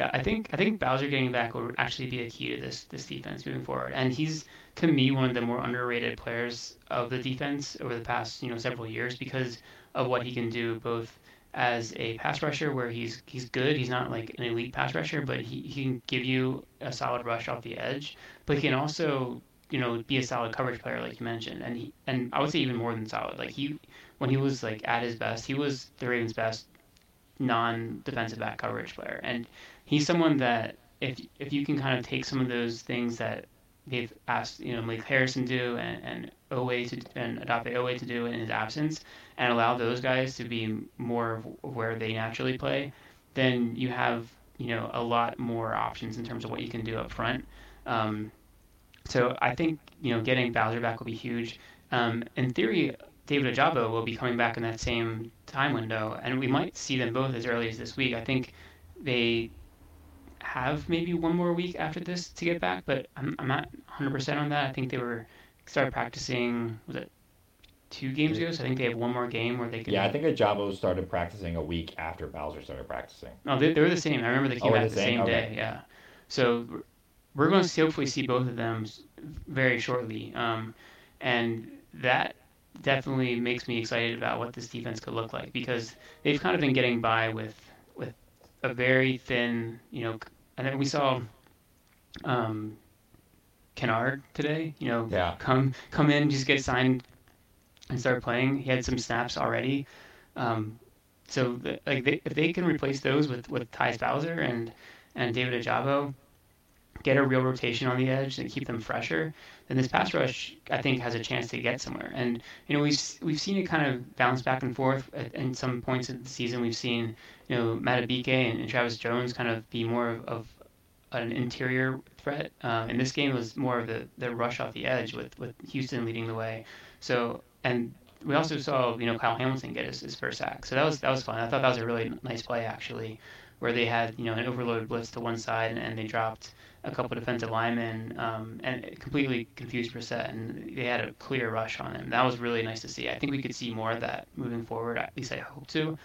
Yeah, I think I think Bowser getting back will actually be a key to this this defense moving forward. And he's to me one of the more underrated players of the defense over the past you know several years because of what he can do both as a pass rusher where he's he's good. He's not like an elite pass rusher, but he, he can give you a solid rush off the edge. But he can also you know be a solid coverage player like you mentioned, and he and I would say even more than solid. Like he when he was like at his best, he was the Ravens' best non-defensive back coverage player, and he's someone that if if you can kind of take some of those things that they've asked you know Malik Harrison do and, and Owe to and Odafe Oweh to do in his absence, and allow those guys to be more of where they naturally play, then you have you know a lot more options in terms of what you can do up front. Um, so I think you know getting Bowser back will be huge. Um, in theory, David Ojabo will be coming back in that same time window, and we might see them both as early as this week. I think they have maybe one more week after this to get back, but I'm, I'm not 100% on that. I think they were started practicing was it two games ago? So I think they have one more game where they can. Yeah, I think Ojabo started practicing a week after Bowser started practicing. No, they, they were the same. I remember they came oh, back the same, same day. Yeah, so we're going to see, hopefully see both of them very shortly, um, and that definitely makes me excited about what this defense could look like because they've kind of been getting by with with a very thin, you know, and then we saw um, Kinnard today, you know, yeah. come come in, just get signed and start playing. He had some snaps already. Um, so the, like they, if they can replace those with with Tyus Bowser and and David Ojabo, get a real rotation on the edge and keep them fresher, then this pass rush I think has a chance to get somewhere. And you know we've we've seen it kind of bounce back and forth at, in some points of the season. We've seen you know Madubuike and, and Travis Jones kind of be more of, of an interior threat. Um, and this game was more of the, the rush off the edge with, with Houston leading the way. So and we also saw you know Kyle Hamilton get his, his first sack. So that was that was fun. I thought that was a really nice play actually, where they had you know an overloaded blitz to one side and, and they dropped a couple defensive linemen um, and completely confused Brissett and they had a clear rush on him. That was really nice to see. I think we could see more of that moving forward. At least I hope to,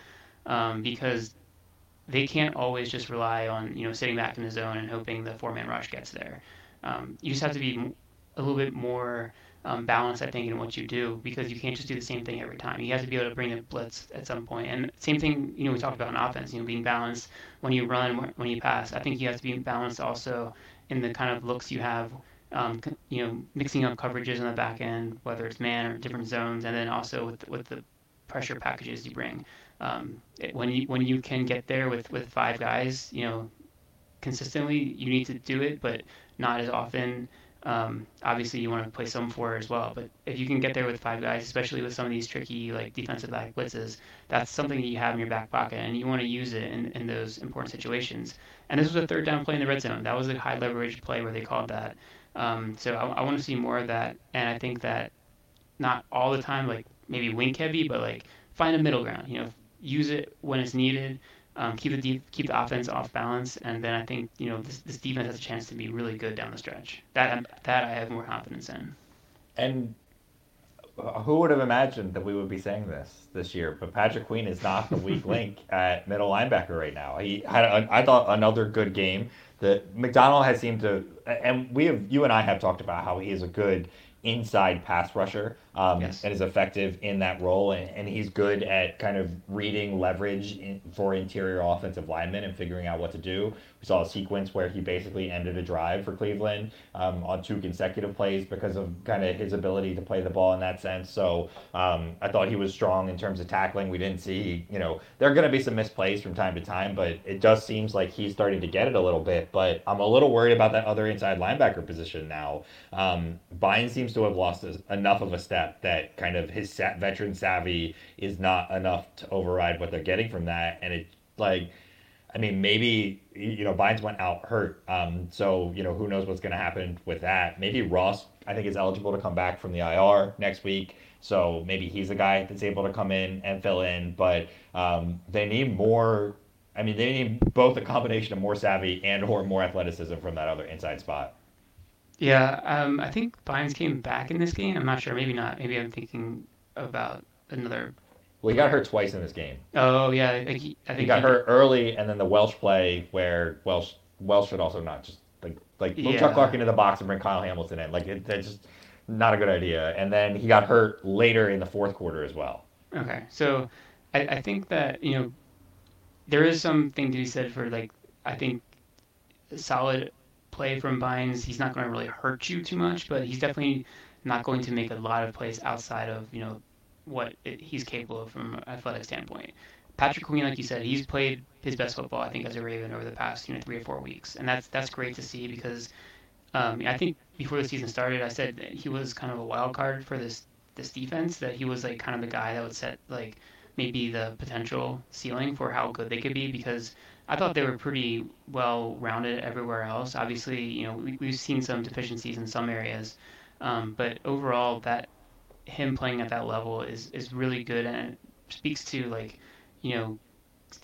um, because they can't always just rely on you know sitting back in the zone and hoping the four man rush gets there. Um, you just have to be a little bit more um, balanced, I think, in what you do because you can't just do the same thing every time. You have to be able to bring the blitz at some point. And same thing, you know, we talked about in offense, you know, being balanced when you run, when you pass. I think you have to be balanced also in the kind of looks you have. Um, you know, mixing up coverages on the back end, whether it's man or different zones, and then also with with the pressure packages you bring. Um, it, when you when you can get there with with five guys, you know, consistently, you need to do it, but not as often. Um, obviously, you want to play some four as well, but if you can get there with five guys, especially with some of these tricky like defensive back blitzes, that's something that you have in your back pocket, and you want to use it in, in those important situations. And this was a third down play in the red zone. That was a high leverage play where they called that. Um, so I, I want to see more of that, and I think that not all the time, like maybe wink heavy, but like find a middle ground. You know, use it when it's needed. Um, keep the deep, keep the offense off balance, and then I think you know this, this defense has a chance to be really good down the stretch. That that I have more confidence in. And who would have imagined that we would be saying this this year? But Patrick Queen is not the weak link at middle linebacker right now. He had, a, I thought, another good game. That Macdonald has seemed to, and we have, you and I have talked about how he is a good inside pass rusher um, yes. and is effective in that role. And, and, he's good at kind of reading leverage in, for interior offensive linemen and figuring out what to do. We saw a sequence where he basically ended a drive for Cleveland um, on two consecutive plays because of kind of his ability to play the ball in that sense. So um, I thought he was strong in terms of tackling. We didn't see, you know, there are going to be some misplays from time to time, but it just seems like he's starting to get it a little bit. But I'm a little worried about that other inside linebacker position now. Um, seems to have lost enough of a step that kind of his veteran savvy is not enough to override what they're getting from that. And it like, I mean, maybe you know Bynes went out hurt, um, so you know who knows what's going to happen with that. Maybe Ross, I think, is eligible to come back from the IR next week. So maybe he's a guy that's able to come in and fill in. But um, they need more. I mean, they need both a combination of more savvy and or more athleticism from that other inside spot. Yeah, um, I think Bynes came back in this game. I'm not sure. Maybe not. Maybe I'm thinking about another. Well, he got hurt twice in this game. Oh yeah, I think he, I think he got he hurt early, and then the Welsh play where Welsh Welsh should also not just like like move yeah. Chuck Clark into the box and bring Kyle Hamilton in. Like it, it's just not a good idea. And then he got hurt later in the fourth quarter as well. Okay, so I, I think that you know there is something to be said for like I think solid play from Bynes. He's not going to really hurt you too much, but he's definitely not going to make a lot of plays outside of you know what it, he's capable of from an athletic standpoint. Patrick Queen, like you said, he's played his best football I think as a Raven over the past you know three or four weeks, and that's that's great to see because um, I think before the season started, I said he was kind of a wild card for this this defense. That he was like kind of the guy that would set like maybe the potential ceiling for how good they could be because I thought they were pretty well rounded everywhere else. Obviously, you know, we, have seen some deficiencies in some areas, um, but overall, that him playing at that level is is really good and it speaks to like, you know,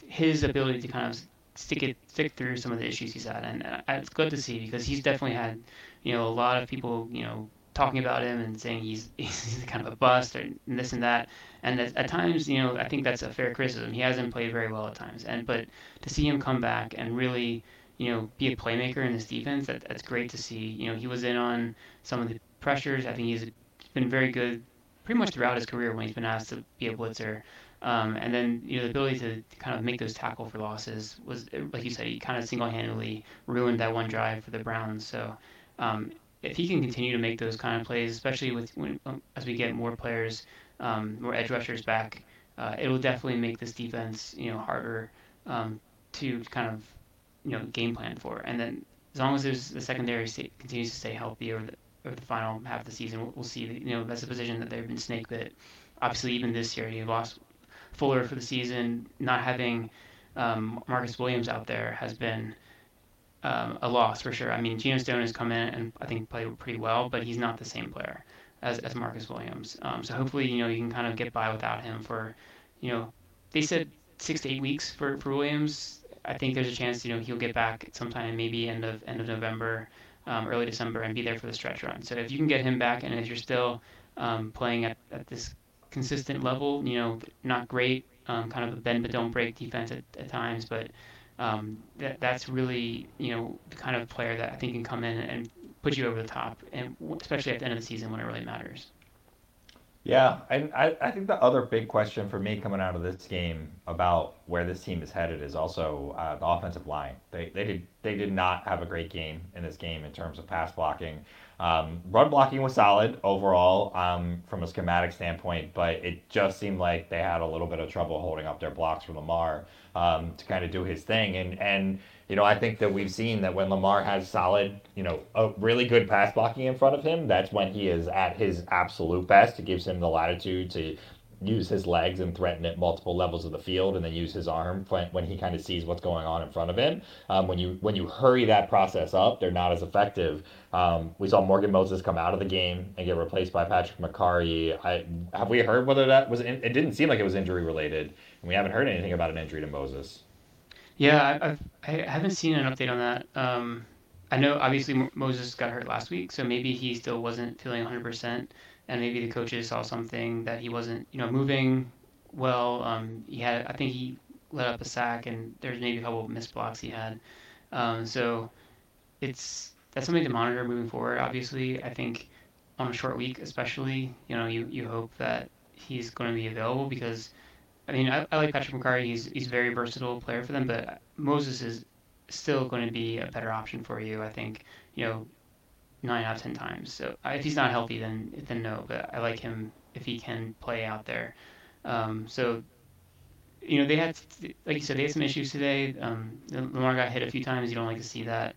his ability to kind of stick it stick through some of the issues he's had, and uh, it's good to see because he's definitely had, you know, a lot of people, you know, talking about him and saying he's he's kind of a bust or this and that. And at, at, times, you know, I think that's a fair criticism. He hasn't played very well at times, and but to see him come back and really, you know, be a playmaker in this defense, that, that's great to see. You know, he was in on some of the pressures. I think he's been very good pretty much throughout his career when he's been asked to be a blitzer. Um, and then you know the ability to kind of make those tackle for losses was like you said he kind of single-handedly ruined that one drive for the Browns. So um, if he can continue to make those kind of plays, especially with when, um, as we get more players, um, more edge rushers back, uh, it will definitely make this defense, you know, harder um, to kind of, you know, game plan for. And then as long as there's the secondary continues to stay healthy over the over the final half of the season, we'll, we'll see. You know, that's a position that they've been snake bit. Obviously, even this year, you lost Fuller for the season. Not having um, Marcus Williams out there has been um, a loss for sure. I mean, Geno Stone has come in and I think played pretty well, but he's not the same player as, as Marcus Williams. Um, so hopefully, you know, you can kind of get by without him for, you know, they said six to eight weeks for, for Williams. I think there's a chance, you know, he'll get back sometime maybe end of end of November, um, early December, and be there for the stretch run. So if you can get him back, and if you're still um, playing at, at this consistent level, you know, not great, um, kind of a bend but don't break defense at, at times, but um, that that's really you know the kind of player that I think can come in and put you over the top, and especially at the end of the season when it really matters. Yeah, and I, I think the other big question for me coming out of this game about where this team is headed is also uh, the offensive line. They, they did they did not have a great game in this game in terms of pass blocking. Um, run blocking was solid overall um, from a schematic standpoint, but it just seemed like they had a little bit of trouble holding up their blocks for Lamar um, to kind of do his thing. And and you know I think that we've seen that when Lamar has solid, you know, a really good pass blocking in front of him, that's when he is at his absolute best. It gives him the latitude to use his legs and threaten at multiple levels of the field, and then use his arm when, he kind of sees what's going on in front of him. Um, when you when you hurry that process up, they're not as effective. Um, we saw Morgan Moses come out of the game and get replaced by Patrick Mekari. I have we heard whether that was in, it didn't seem like it was injury related, and we haven't heard anything about an injury to Moses. Yeah, I've, I haven't seen an update on that. Um, I know obviously Moses got hurt last week, so maybe he still wasn't feeling 100 percent and maybe the coaches saw something that he wasn't, you know, moving well. Um, he had, I think he let up a sack, and there's maybe a couple missed blocks he had. Um, so it's that's something to monitor moving forward. Obviously, I think on a short week, especially, you know, you, you hope that he's going to be available because, I mean, I, I like Patrick Mekari. He's he's a very versatile player for them, but Moses is still going to be a better option for you. I think, you know, nine out of ten times. So if he's not healthy, then then no. But I like him if he can play out there. Um, so you know they had, like you said, they had some issues today. Um, Lamar got hit a few times. You don't like to see that,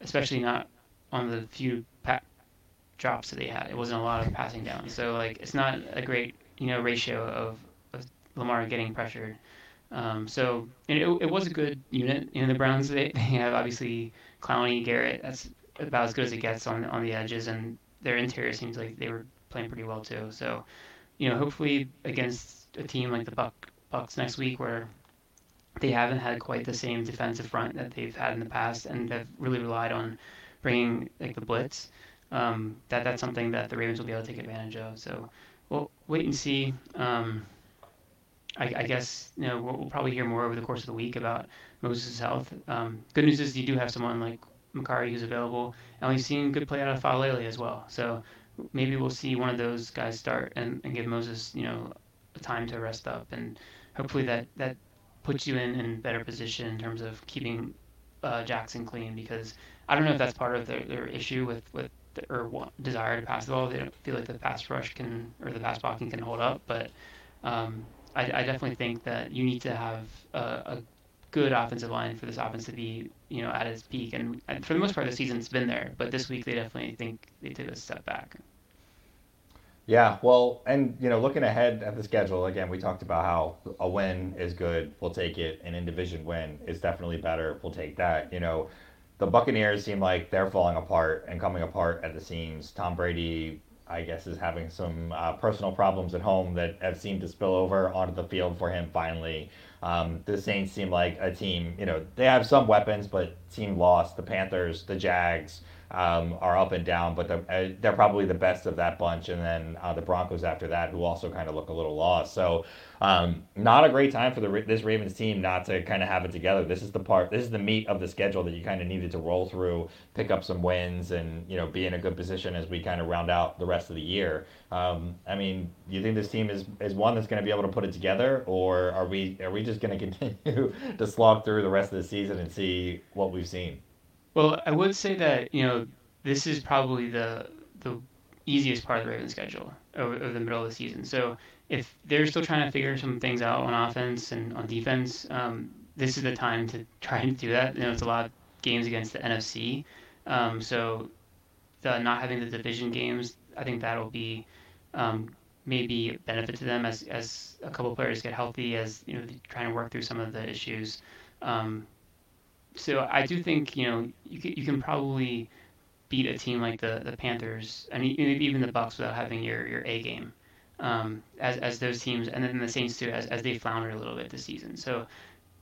especially not on the few drops that they had. It wasn't a lot of passing down. So like it's not a great you know ratio of, of Lamar getting pressured. Um, so it, it was a good unit. Know the Browns they, they have obviously Clowney, Garrett. That's about as good as it gets on on the edges, and their interior seems like they were playing pretty well too. So you know hopefully against a team like the Buck Bucks next week where they haven't had quite the same defensive front that they've had in the past and have really relied on bringing like the blitz. Um, that that's something that the Ravens will be able to take advantage of. So we'll wait and see. Um, I, I, guess you know we'll, we'll, probably hear more over the course of the week about Moses' health. Um, good news is you do have someone like Mekari who's available, and we've seen good play out of Faalele as well. So maybe we'll see one of those guys start and, and give Moses you know time to rest up, and hopefully that that puts you in in better position in terms of keeping uh, Jackson clean because I don't know if that's part of their, their issue with with the, or what, desire to pass the ball. They don't feel like the pass rush can or the pass blocking can hold up, but um, I, I, definitely think that you need to have a, a, good offensive line for this offense to be you know at its peak. And, and for the most part, the season's been there, but this week they definitely think they took a step back. Yeah, well, and you know, looking ahead at the schedule again, we talked about how a win is good, we'll take it. An in division win is definitely better, we'll take that. You know, the Buccaneers seem like they're falling apart and coming apart at the seams. Tom Brady, I guess, is having some uh, personal problems at home that have seemed to spill over onto the field for him finally. Um, the Saints seem like a team, you know, they have some weapons, but team lost. The Panthers, the Jags, um, are up and down, but they're, uh, they're probably the best of that bunch. And then uh, the Broncos after that, who also kind of look a little lost. So um, not a great time for the this Ravens team not to kind of have it together. This is the part, this is the meat of the schedule that you kind of needed to roll through, pick up some wins, and you know be in a good position as we kind of round out the rest of the year. Um, I mean, you think this team is is one that's going to be able to put it together, or are we are we just going to continue to slog through the rest of the season and see what we've seen? Well, I would say that you know this is probably the the easiest part of the Ravens schedule over, over the middle of the season. So if they're still trying to figure some things out on offense and on defense, um, this is the time to try and do that. You know, it's a lot of games against the NFC, um, so the not having the division games, I think that'll be um, maybe a benefit to them as as a couple players get healthy, as you know, trying to work through some of the issues. Um, so I do think you know you can, you can probably beat a team like the the Panthers and maybe even the Bucks without having your your A game. Um, as as those teams, and then the Saints too, as, as they flounder a little bit this season. So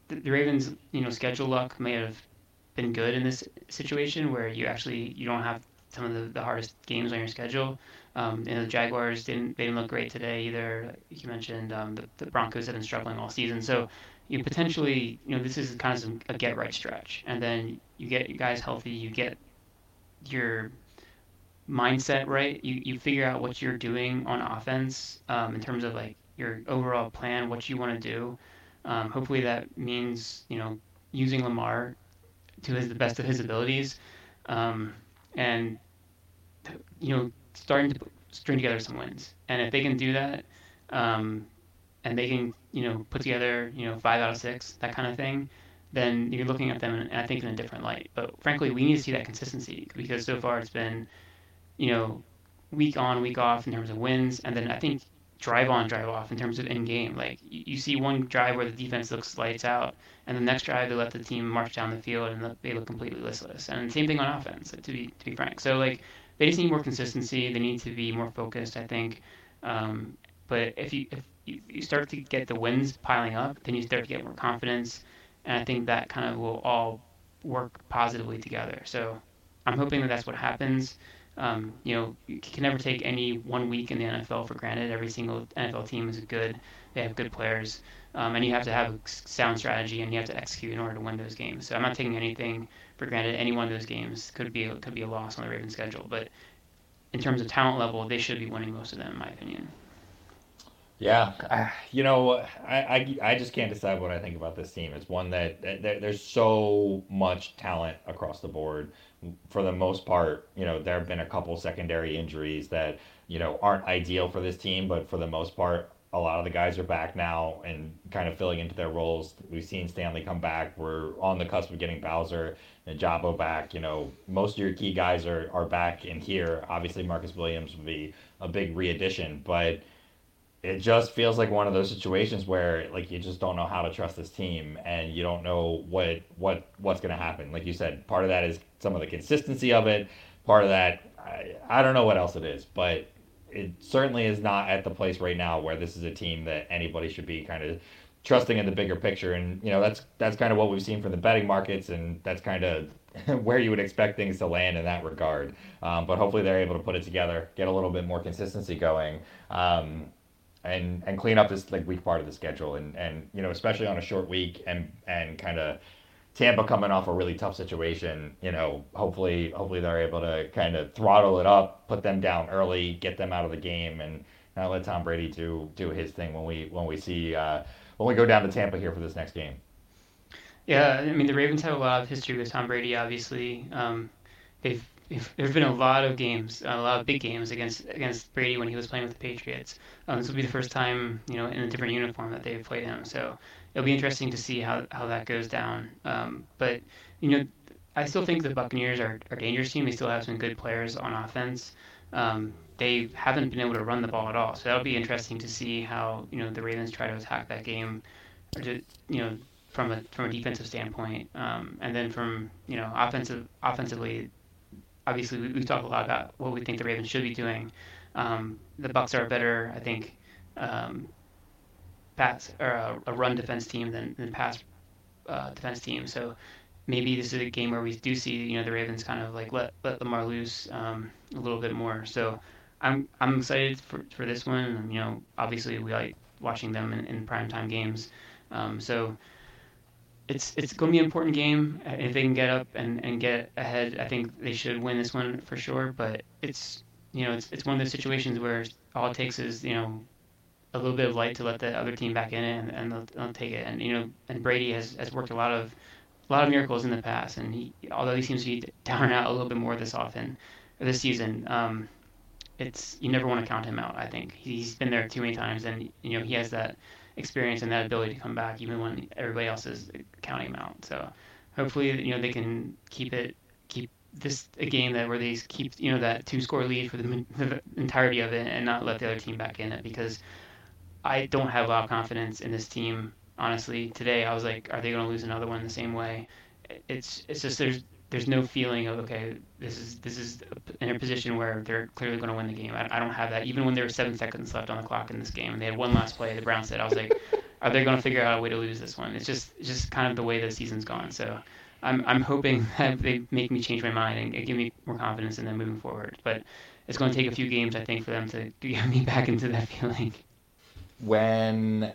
the, the Ravens, you know, schedule luck may have been good in this situation where you actually you don't have some of the, the hardest games on your schedule. Um, you know, the Jaguars didn't they didn't look great today either. You mentioned um, the, the Broncos have been struggling all season. So you potentially, you know, this is kind of a get right stretch, and then you get guys healthy, you get your mindset right, you you figure out what you're doing on offense um, in terms of like your overall plan, what you want to do. Um, hopefully that means you know using Lamar to his, the best of his abilities, um, and you know starting to string together some wins. And if they can do that, um, and they can you know put together you know five out of six that kind of thing then you're looking at them and I think in a different light. But frankly, we need to see that consistency because so far it's been, you know, week on, week off in terms of wins, and then I think drive on, drive off in terms of in game. Like you see one drive where the defense looks lights out, and the next drive they let the team march down the field and they look completely listless. And same thing on offense, to be to be frank. So like they just need more consistency. They need to be more focused. I think. Um, but if you if you, you start to get the wins piling up, then you start to get more confidence, and I think that kind of will all work positively together. So I'm hoping that that's what happens. Um, you know, you can never take any one week in the NFL for granted. Every single NFL team is good. They have good players, um, and you have to have a sound strategy and you have to execute in order to win those games. So I'm not taking anything for granted. Any one of those games could be could be a loss on the Ravens' schedule, but in terms of talent level, they should be winning most of them, in my opinion. Yeah, uh, you know, I, I, I just can't decide what I think about this team. It's one that, that there's so much talent across the board. For the most part, you know, there have been a couple secondary injuries that you know aren't ideal for this team, but for the most part, a lot of the guys are back now and kind of filling into their roles. We've seen Stanley come back. We're on the cusp of getting Bowser and Jabo back. You know, most of your key guys are, are back in here. Obviously, Marcus Williams would be a big re-addition, but it just feels like one of those situations where like you just don't know how to trust this team and you don't know what what what's going to happen. Like you said, part of that is some of the consistency of it. Part of that, I, I don't know what else it is, but it certainly is not at the place right now where this is a team that anybody should be kind of trusting in the bigger picture. And you know that's that's kind of what we've seen from the betting markets, and that's kind of where you would expect things to land in that regard. Um, but hopefully they're able to put it together, get a little bit more consistency going. Um, and, and clean up this like weak part of the schedule and, and you know especially on a short week and and kind of Tampa coming off a really tough situation, you know, hopefully hopefully they're able to kind of throttle it up, put them down early, get them out of the game, and now let Tom Brady do do his thing when we when we see uh, when we go down to Tampa here for this next game. Yeah, I mean the Ravens have a lot of history with Tom Brady. Obviously, um, they've there's been a lot of games, a lot of big games against against Brady when he was playing with the Patriots. Um, this will be the first time, you know, in a different uniform that they've played him. So it'll be interesting to see how, how that goes down. Um, but you know, I still think the Buccaneers are, are a dangerous team. They still have some good players on offense. Um, they haven't been able to run the ball at all. So that'll be interesting to see how you know the Ravens try to attack that game, or you know from a from a defensive standpoint, um, and then from you know offensive offensively obviously we, have talked a lot about what we think the Ravens should be doing. Um, the Bucks are a better, I think, um, pass or a, a, run defense team than than pass uh, defense team. So maybe this is a game where we do see you know the Ravens kind of like let let Lamar loose um, a little bit more. So I'm I'm excited for for this one. You know, obviously we like watching them in, in primetime games. Um, so it's it's going to be an important game. If they can get up and, and get ahead, I think they should win this one for sure. But it's you know it's it's one of those situations where all it takes is you know a little bit of light to let the other team back in and, and they'll, they'll take it. And you know and Brady has, has worked a lot of a lot of miracles in the past, and he although he seems to be down and out a little bit more this often this season. Um, it's you never want to count him out. I think he's been there too many times, and you know he has that experience and that ability to come back even when everybody else is counting them out. So hopefully, you know, they can keep it, keep this a game that where they keep, you know, that two score lead for the, the entirety of it and not let the other team back in it because I don't have a lot of confidence in this team. Honestly, today I was like, are they going to lose another one the same way? It's it's just there's there's no feeling of okay, this is this is in a position where they're clearly going to win the game. I, I don't have that. Even when there were seven seconds left on the clock in this game, and they had one last play, the Browns said, I was like, are they going to figure out a way to lose this one? It's just it's just kind of the way the season's gone. So I'm I'm hoping that they make me change my mind and give me more confidence in them moving forward. But it's going to take a few games, I think, for them to get me back into that feeling. When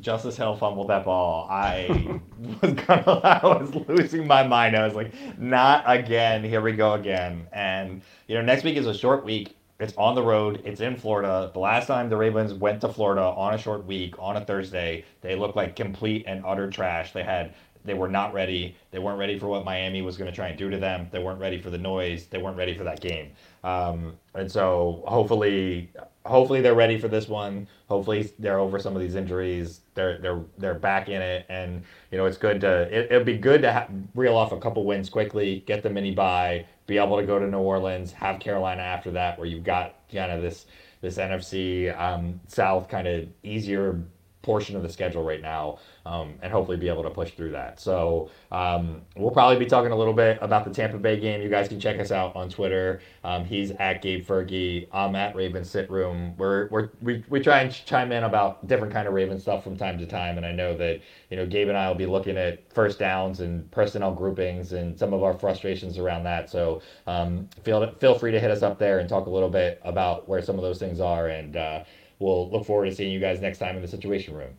Justice Hill fumbled that ball, I was I was losing my mind. I was like, not again. Here we go again. And you know, next week is a short week. It's on the road. It's in Florida. The last time the Ravens went to Florida on a short week on a Thursday, they looked like complete and utter trash. They had they were not ready. They weren't ready for what Miami was going to try and do to them. They weren't ready for the noise. They weren't ready for that game. Um, and so hopefully, hopefully they're ready for this one. Hopefully they're over some of these injuries. They're they're they're back in it, and you know it's good to it, it'll be good to ha- reel off a couple wins quickly, get the mini bye, be able to go to New Orleans, have Carolina after that, where you've got kind of this this NFC um, South kind of easier portion of the schedule right now um, and hopefully be able to push through that. So um, we'll probably be talking a little bit about the Tampa Bay game. You guys can check us out on Twitter. Um, he's at Gabe Fergie. I'm at Raven Sit Room. We're, we're, we, we try and chime in about different kind of Raven stuff from time to time. And I know that, you know, Gabe and I will be looking at first downs and personnel groupings and some of our frustrations around that. So um, feel, feel free to hit us up there and talk a little bit about where some of those things are. And uh, we'll look forward to seeing you guys next time in the Situation Room.